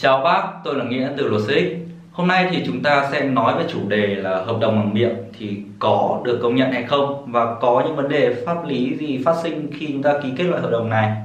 Chào bác, tôi là Nghĩa từ Luật Xích. Hôm nay thì chúng ta sẽ nói về chủ đề là hợp đồng bằng miệng thì có được công nhận hay không và có những vấn đề pháp lý gì phát sinh khi chúng ta ký kết loại hợp đồng này.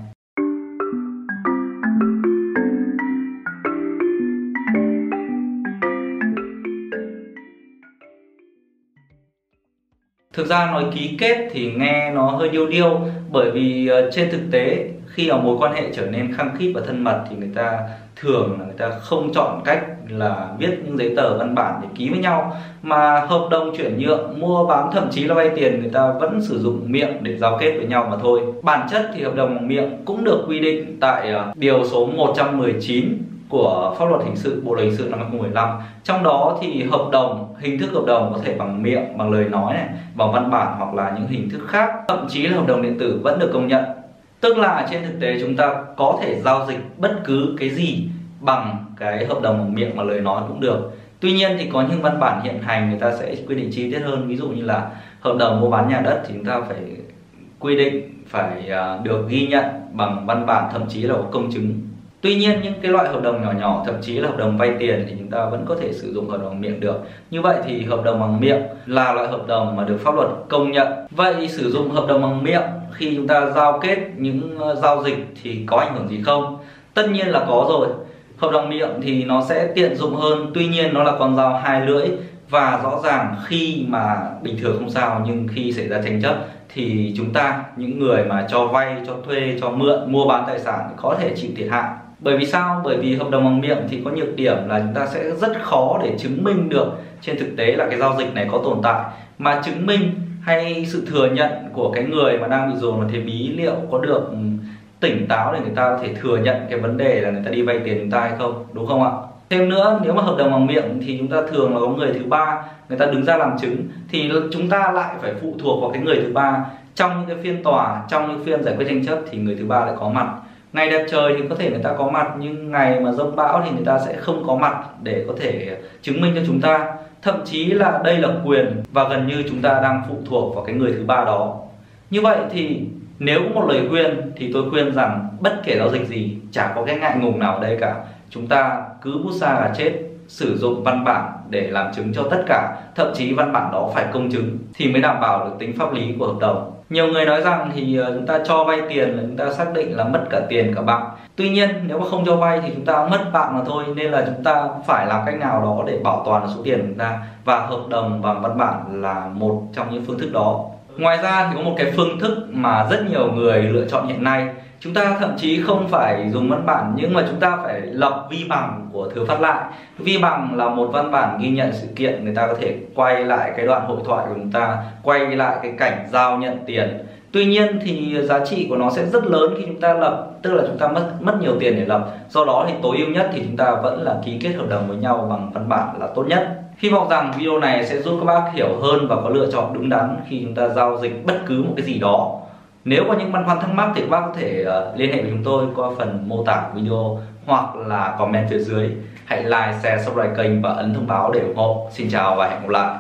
Thực ra nói ký kết thì nghe nó hơi điêu điêu bởi vì ờ, trên thực tế khi mà mối quan hệ trở nên khăng khít và thân mật thì người ta thường là người ta không chọn cách là viết những giấy tờ văn bản để ký với nhau, mà hợp đồng chuyển nhượng, mua bán, thậm chí là vay tiền người ta vẫn sử dụng miệng để giao kết với nhau mà thôi. Bản chất thì hợp đồng bằng miệng cũng được quy định tại à, điều số 119 của pháp luật hình sự, bộ luật hình sự năm 2015 trong đó thì hợp đồng, hình thức hợp đồng có thể bằng miệng, bằng lời nói này, bằng văn bản hoặc là những hình thức khác. Thậm chí là hợp đồng điện tử vẫn được công nhận tức là trên thực tế chúng ta có thể giao dịch bất cứ cái gì bằng cái hợp đồng bằng miệng và lời nói cũng được. Tuy nhiên thì có những văn bản hiện hành người ta sẽ quy định chi tiết hơn. Ví dụ như là hợp đồng mua bán nhà đất thì chúng ta phải quy định, phải à, được ghi nhận bằng văn bản, thậm chí là có công chứng. Tuy nhiên những cái loại hợp đồng nhỏ nhỏ thậm chí là hợp đồng vay tiền thì chúng ta vẫn có thể sử dụng hợp đồng miệng được. Như vậy thì hợp đồng bằng miệng là loại hợp đồng mà được pháp luật công nhận. Vậy sử dụng hợp đồng bằng miệng khi chúng ta giao kết những ờ, giao dịch thì có ảnh hưởng gì không? Tất nhiên là có rồi. Hợp đồng miệng thì nó sẽ tiện dụng hơn, tuy nhiên nó là con dao hai lưỡi và rõ ràng khi mà bình thường không sao nhưng khi xảy ra tranh chấp thì chúng ta những người mà cho vay cho thuê cho mượn mua bán tài sản có thể chịu thiệt hại bởi vì sao? Bởi vì hợp đồng bằng miệng thì có nhược điểm là chúng ta sẽ rất khó để chứng minh được trên thực tế là cái giao dịch này có tồn tại. Mà chứng minh hay sự thừa nhận của cái người mà đang bị dồn vào thế bí liệu có được tỉnh táo để người ta có thể thừa nhận cái vấn đề là người ta đi vay tiền chúng ta hay không? Đúng không ạ? Thêm nữa, nếu mà hợp đồng bằng miệng thì chúng ta thường là có người thứ ba, người ta đứng ra làm chứng, thì chúng ta lại phải phụ thuộc vào cái người thứ ba. Trong những cái phiên tòa, trong những phiên giải quyết tranh chấp thì người thứ ba lại có mặt ngày đẹp trời thì có thể người ta có mặt, nhưng ngày mà rông bão thì người ta sẽ không có mặt để có thể chứng minh cho chúng ta. Thậm chí là đây là quyền và gần như chúng ta đang phụ thuộc vào cái người thứ ba đó. Như vậy thì nếu có một lời khuyên thì tôi khuyên rằng bất kể giao dịch gì, chả có cái ngại ngùng nào ở đây cả. Chúng ta cứ bút xa là chết, sử dụng văn bản để làm chứng cho tất cả. Thậm chí văn bản đó phải công chứng thì mới đảm bảo được tính pháp lý của hợp đồng nhiều người nói rằng thì ờ, chúng ta cho vay tiền là chúng ta xác định là mất cả tiền cả bạn tuy nhiên, nếu mà không cho vay thì chúng ta mất bạn mà thôi, nên là chúng ta phải làm cách nào đó để bảo toàn số tiền của chúng ta và hợp đồng và văn bản là một trong những phương thức đó. Ngoài ra thì có một cái phương thức mà rất nhiều người lựa chọn hiện nay chúng ta thậm chí không phải dùng văn bản, nhưng mà chúng ta phải lập vi bằng của thứ phát lại. Vi bằng là một văn bản ghi nhận sự kiện, người ta có thể quay lại cái đoạn hội thoại của chúng ta, quay lại cái cảnh giao nhận tiền. Tuy nhiên thì giá trị của nó sẽ rất lớn khi chúng ta lập, tức là chúng ta mất mất nhiều tiền để lập. Do đó thì tối ưu nhất thì chúng ta vẫn là ký kết hợp đồng với nhau bằng văn bản là tốt nhất. Hy vọng rằng video này sẽ giúp các bác hiểu hơn và có lựa chọn đúng đắn khi chúng ta giao dịch bất cứ một cái gì đó nếu có những băn khoăn thắc mắc thì các bác có thể uh, liên hệ với chúng tôi qua phần mô tả video hoặc là comment phía dưới. Hãy like, share, subscribe kênh và ấn thông báo để ủng hộ. Xin chào và hẹn gặp lại.